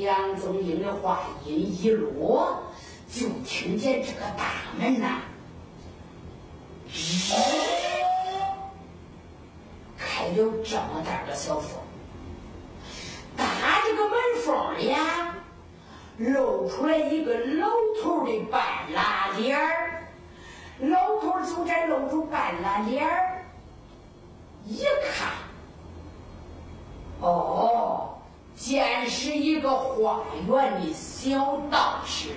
杨宗英的话音一落，就听见这个大门呐，开了这么大个小缝，打这个门缝呀，露出来一个老头儿的半拉脸儿。老头儿就在露出半拉脸儿，一看，哦。见是一个化缘的小道士，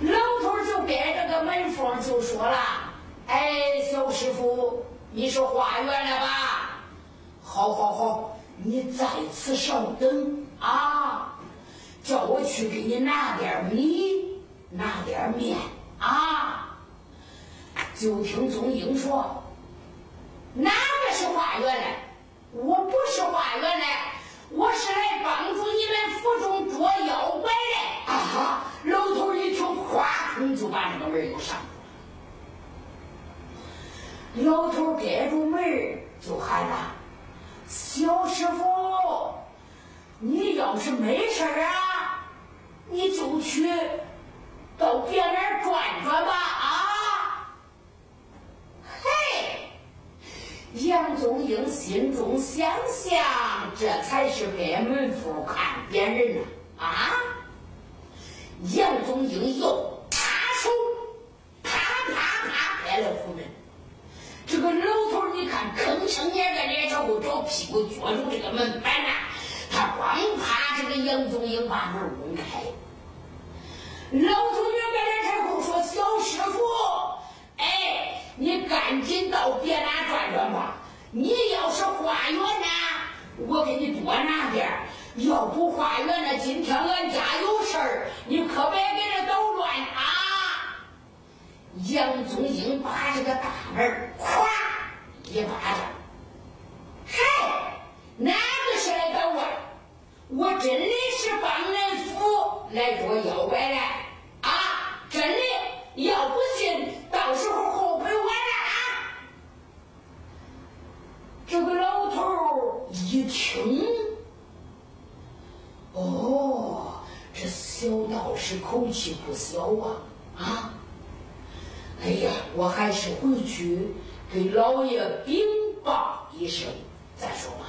老头就开这个门缝就说了：“哎，小师傅，你是化缘了吧？好好好，你在此上等啊，叫我去给你拿点米，拿点面啊。”就听宗英说：“哪个是化缘嘞？我不是化缘嘞，我是来帮。”老头儿关门儿就喊了：“小师傅，你要是没事啊，你就去到别那儿转转吧啊！”嘿，杨宗英心中想想，这才是给门户看别人呢啊！杨宗英又。八是个大门儿这禀报一声，再说吧。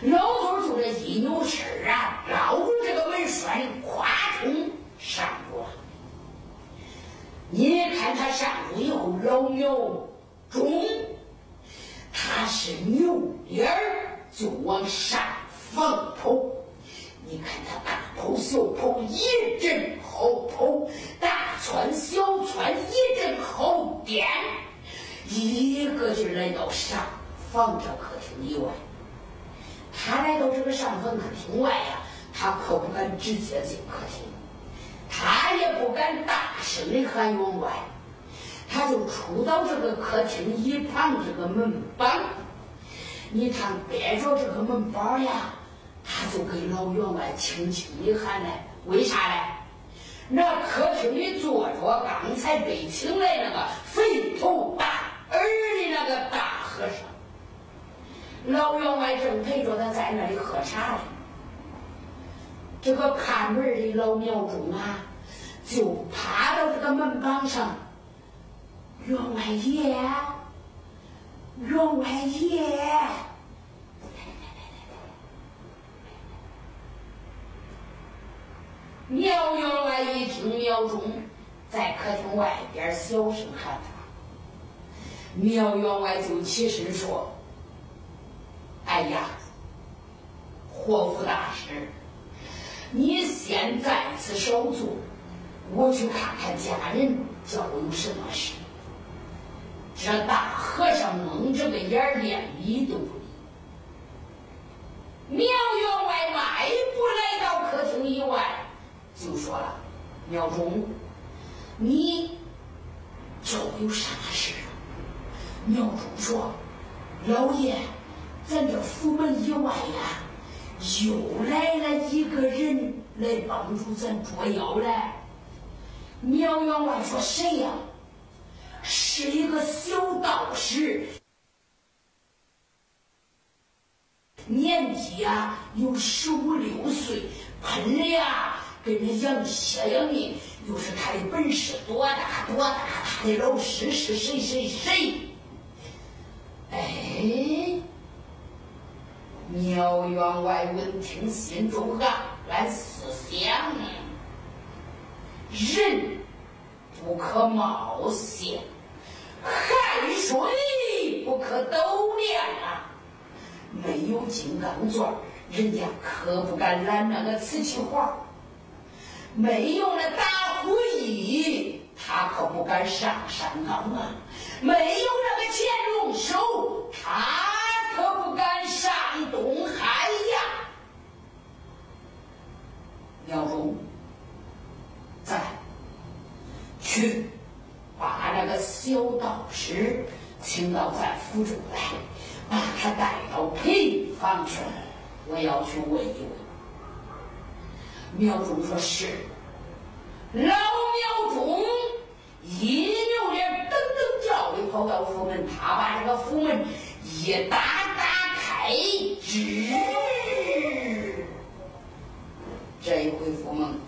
老头就这一扭身啊，绕过这个门栓夸通上屋了。你看他上屋以后，老牛中，他是牛脸儿就往上房跑。你看他大跑小跑一阵好跑，大窜小窜一阵好颠。一个劲儿来到上房这客厅以外。他来到这个上房客厅外呀、他可不敢直接进客厅，他也不敢大声的喊员外，他就出到这个客厅一旁这个门板。你看，隔着这个门板呀，他就给老员外轻轻的喊来，为啥嘞？那客厅里坐着刚才被请来那个肥头大儿的那个大和尚，老员外正陪着他在那里喝茶呢。这个看门的老庙中啊，就趴到这个门板上，员外爷，员外爷。苗员外一听苗中在客厅外边小声喊他。苗员外就起身说：“哎呀，活府大师，你先在此稍坐，我去看看家人叫我有什么事。”这大和尚蒙着个眼，连理都不理。苗员外迈步来到客厅以外，就说了：“苗忠，你叫我有啥事？”苗忠说：“老爷，咱这府门以外呀，又来了一个人来帮助咱捉妖来。”苗员外说：“谁呀？”是一个小道士，年纪呀有十五六岁，喷的呀跟那羊血样的。又是他的本事多大多大，他的老师是谁谁谁？哎，苗员外闻听，心中暗暗思想：人不可冒险。海水不可斗量啊！没有金刚钻，人家可不敢揽那个瓷器活没有那打虎衣，他可不敢上山岗啊！没有那个乾隆手，他可不敢上东海呀！苗忠，在去。把那个小道士请到咱府中来，把他带到陪房去，我要去问一问。苗忠说是。老苗忠一扭脸，噔噔叫的跑到府门，他把这个府门一打打开，吱，这一回府门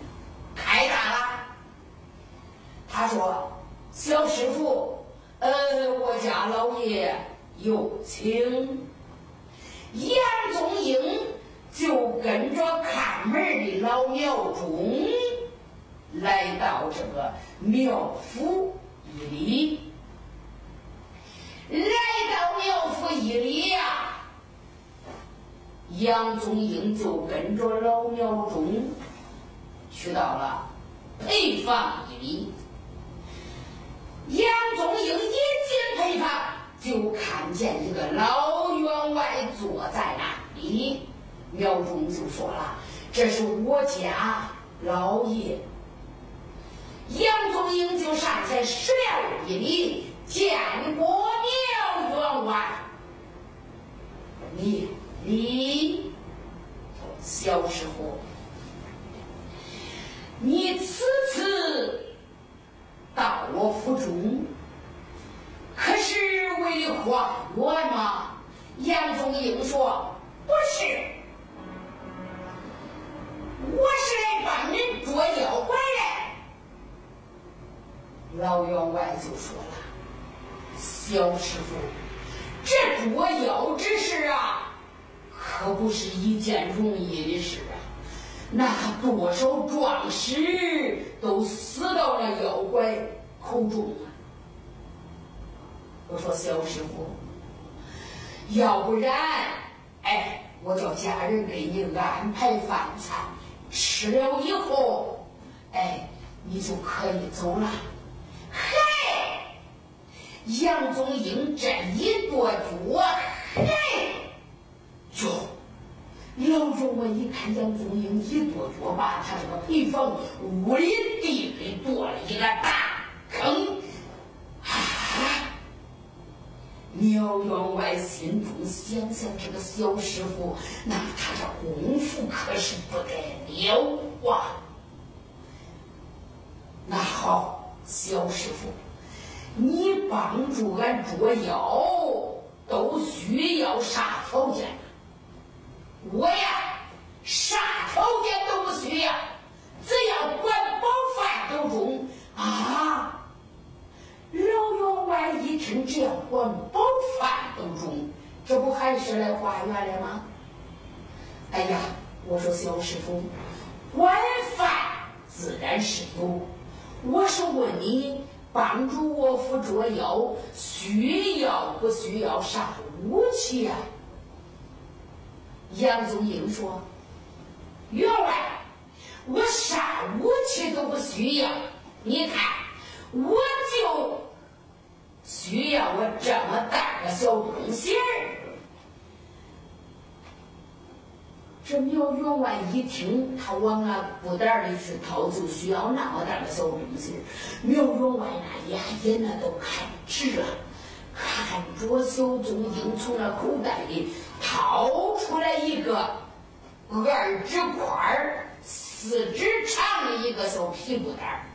师傅，你此次。到我府中，可是为了还愿吗？杨宗英说：“不是，我是来帮人捉妖怪的。”老员外就说了：“小师傅，这捉妖之事啊，可不是一件容易的事啊。”那多少壮士都死到了妖怪口中啊！我说小师傅，要不然，哎，我叫家人给你安排饭菜，吃了以后，哎，你就可以走了。嘿，杨宗英这一跺脚，嘿，哟。老周我一看杨宗英一跺脚，把他这个陪房屋里地里剁了一个大坑。啊！苗员外心中想想，这个小师傅，那他这功夫可是不得了啊！那好，小师傅，你帮助俺捉妖，都需要啥条件？我呀，啥条件都不需要，只要管饱饭都中啊！老员外一听，只要管饱饭都中，这不还是来化缘了吗？哎呀，我说小师傅，管饭自然是有。我是问你，帮助我府捉妖，需要不需要啥武器呀？杨宗英说：“员外，我啥武器都不需要。你看，我就需要我这么大个小东西儿。”这苗员外一听，他往那布袋里去掏，就需要那么大个小东西。苗员外那俩眼那都看直了，看着小宗英从那口袋里掏出来一个二指宽、四指长的一个小皮布袋。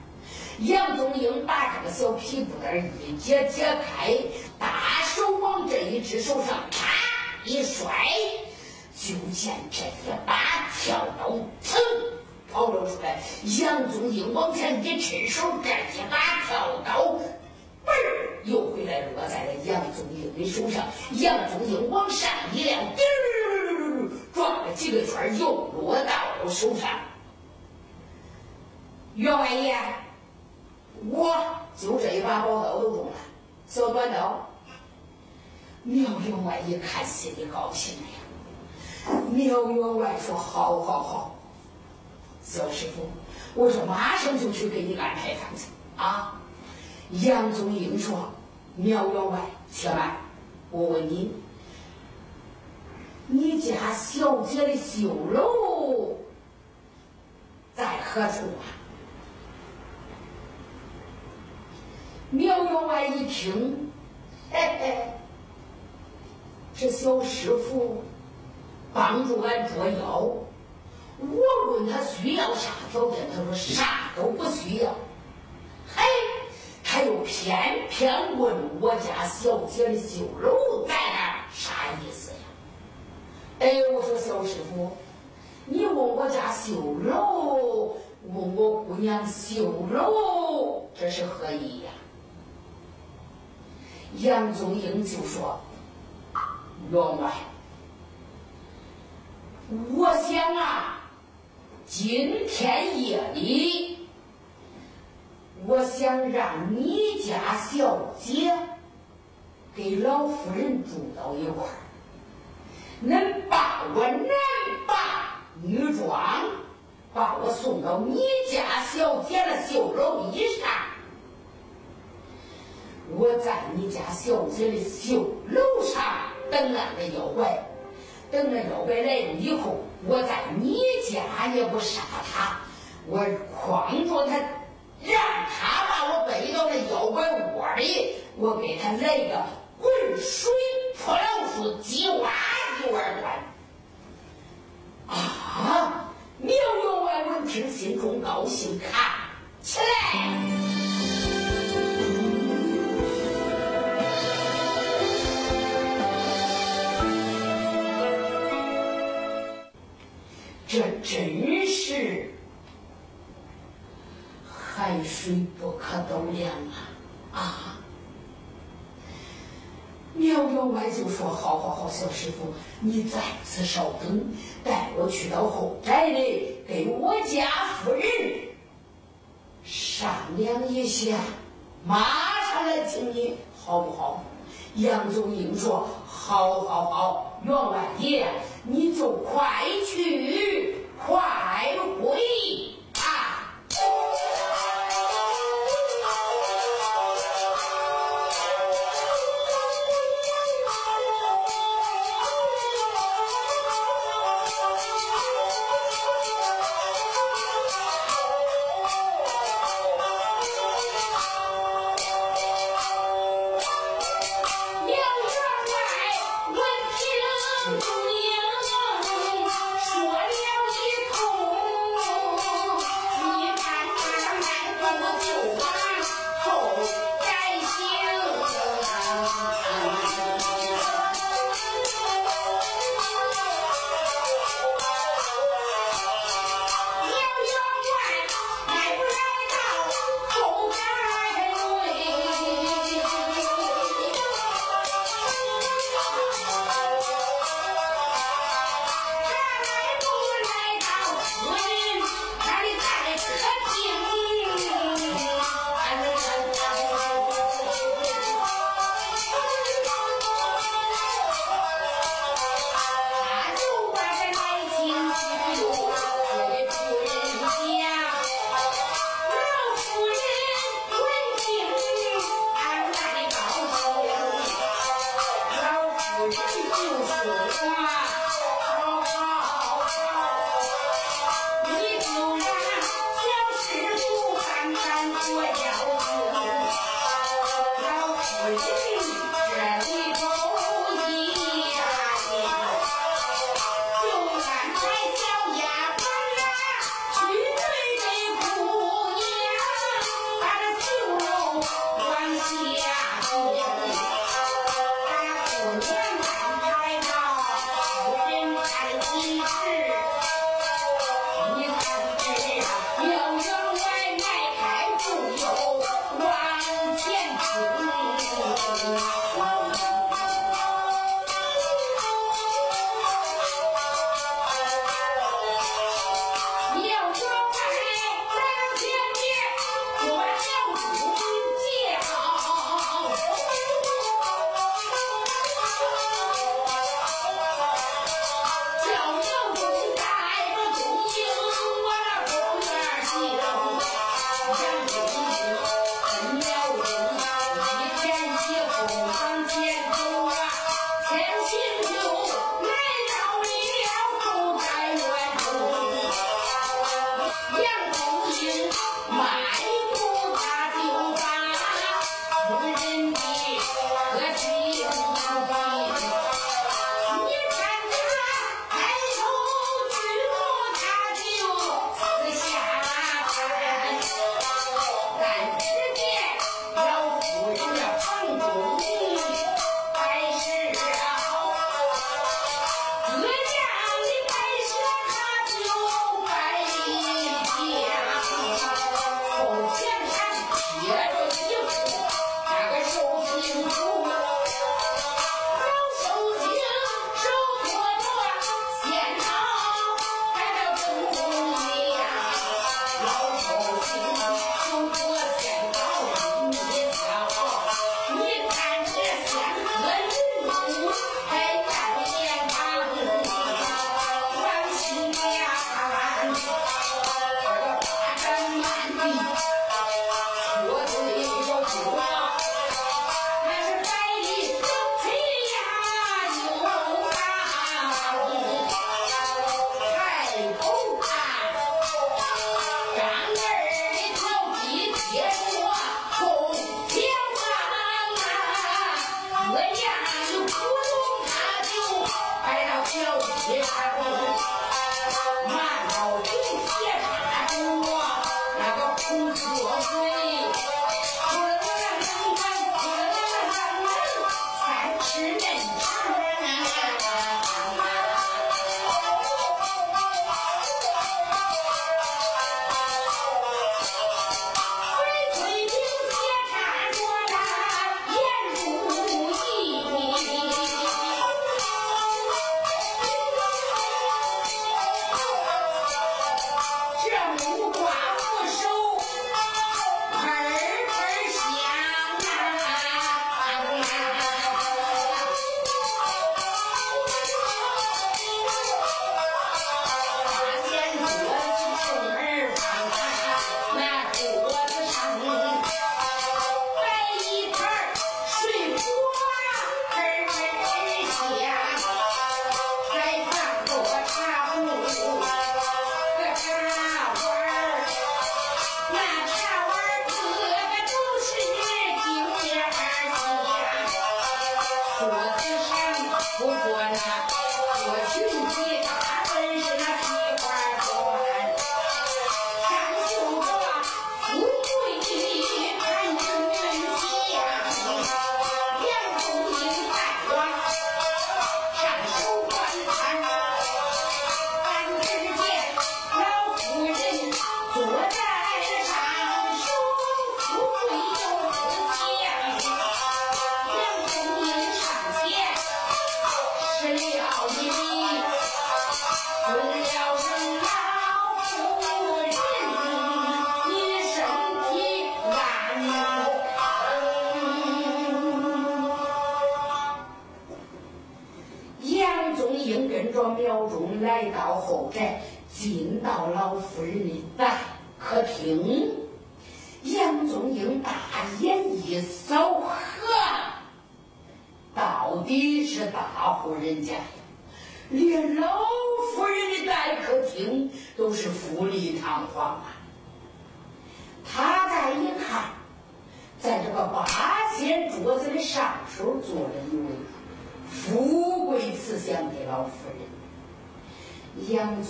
杨宗英把这个小皮布袋一解解开，大手往这一只手上啪一摔。就见这一把跳刀，噌跑了出来。杨宗英往前一伸手，这一把跳刀，嘣又回来落在了杨宗英的手上。杨宗英往上一亮，滴儿转了几个圈，又落到了手上。员外爷，我就这一把宝刀都中了，小短刀。苗员外一看，心里高兴了呀。苗员外说：“好，好，好，小师傅，我说马上就去给你安排饭去啊。”杨宗英说：“苗员外，且慢，我问你，你家小姐的绣楼在何处啊？”苗员外一听，嘿嘿，这小师傅。帮助俺捉妖，我问他需要啥条件，他说啥都不需要。嘿，又偏偏问我家小姐的绣楼在哪，啥意思呀？哎，我说小师傅，你问我家绣楼，问我姑娘绣楼，这是何意呀？杨宗英就说：“员外。”我想啊，今天夜里，我想让你家小姐给老夫人住到一块儿，恁把我男扮女装，把我送到你家小姐的绣楼以上，我在你家小姐的绣楼上等那个妖怪。等那妖怪来了以后，我在你家也不杀他，我诓着他，让他把我背到那妖怪窝里，我给他来个滚水泼老鼠，鸡蛙一碗端。啊！苗员外闻听，心中高兴，看起来。这真是海水不可斗量啊！啊！苗员外就说：“好好好，小师傅，你在此稍等，带我去到后宅里，给我家夫人商量一下，马上来请你，好不好？”杨宗英说：“好，好，好，员外爷。”你就快去，快回。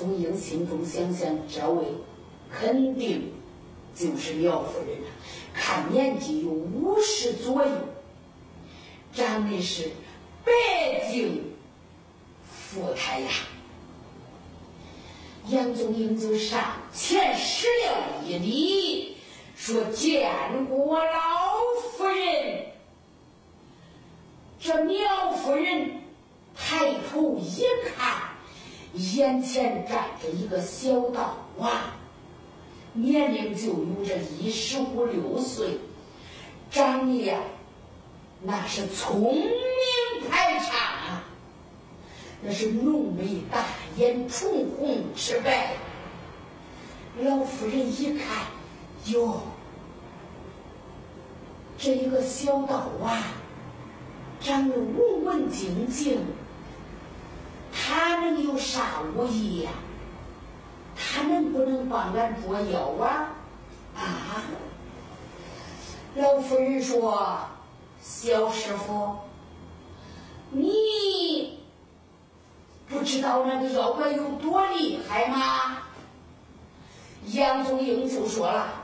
宗英心中想想，这位肯定就是苗夫人了。看年纪有五十左右，长得是白净富态呀。杨宗英就上前施了一礼，说：“见过老夫人。”这苗夫人抬头一看。眼前站着一个小道娃，年龄就有这一十五六岁，长得呀那是聪明排场，那是浓眉大眼，唇红齿白。老夫人一看，哟，这一个小道娃长得文文静静。他能有啥武艺呀他能不能帮俺捉妖啊。啊老夫人说小师傅你不知道那个妖怪有多厉害吗？杨宗英就说了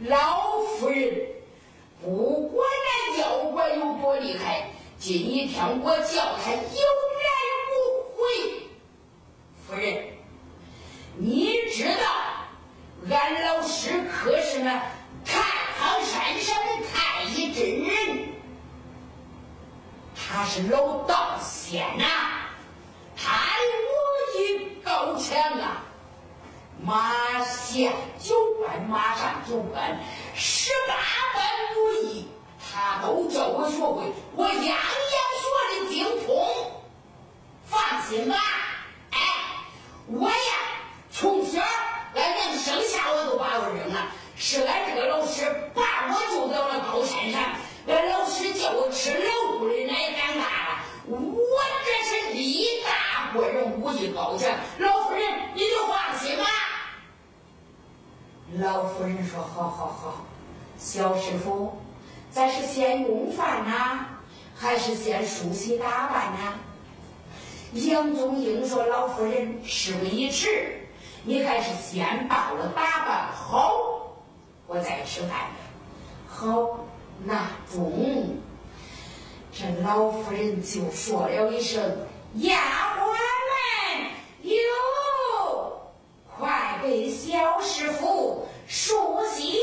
老夫人不管那妖怪有多厉害今天我叫他有夫人，你知道，俺老师可是那太行山上的太乙真人，他是老道仙呐，他的武艺高强啊。”马下九关，马上九关，十八般武艺，他都叫我学会，我样样学的精通。放心吧，我呀，从小俺娘生下我都把我扔了，是俺这个老师把我救到了高山上，俺老师叫我吃老虎的奶长大了，我这是力大过人，武艺高强。老夫人，你就放心吧。老夫人说：“好好好，小师傅，咱是先用饭呢，还是先梳洗打扮呢？”杨宗英说：“老夫人，事不宜迟，你还是先把我打扮好，我再吃饭。”好，那中。这老夫人就说了一声：“丫鬟们，哟，快给小师傅。”梳洗。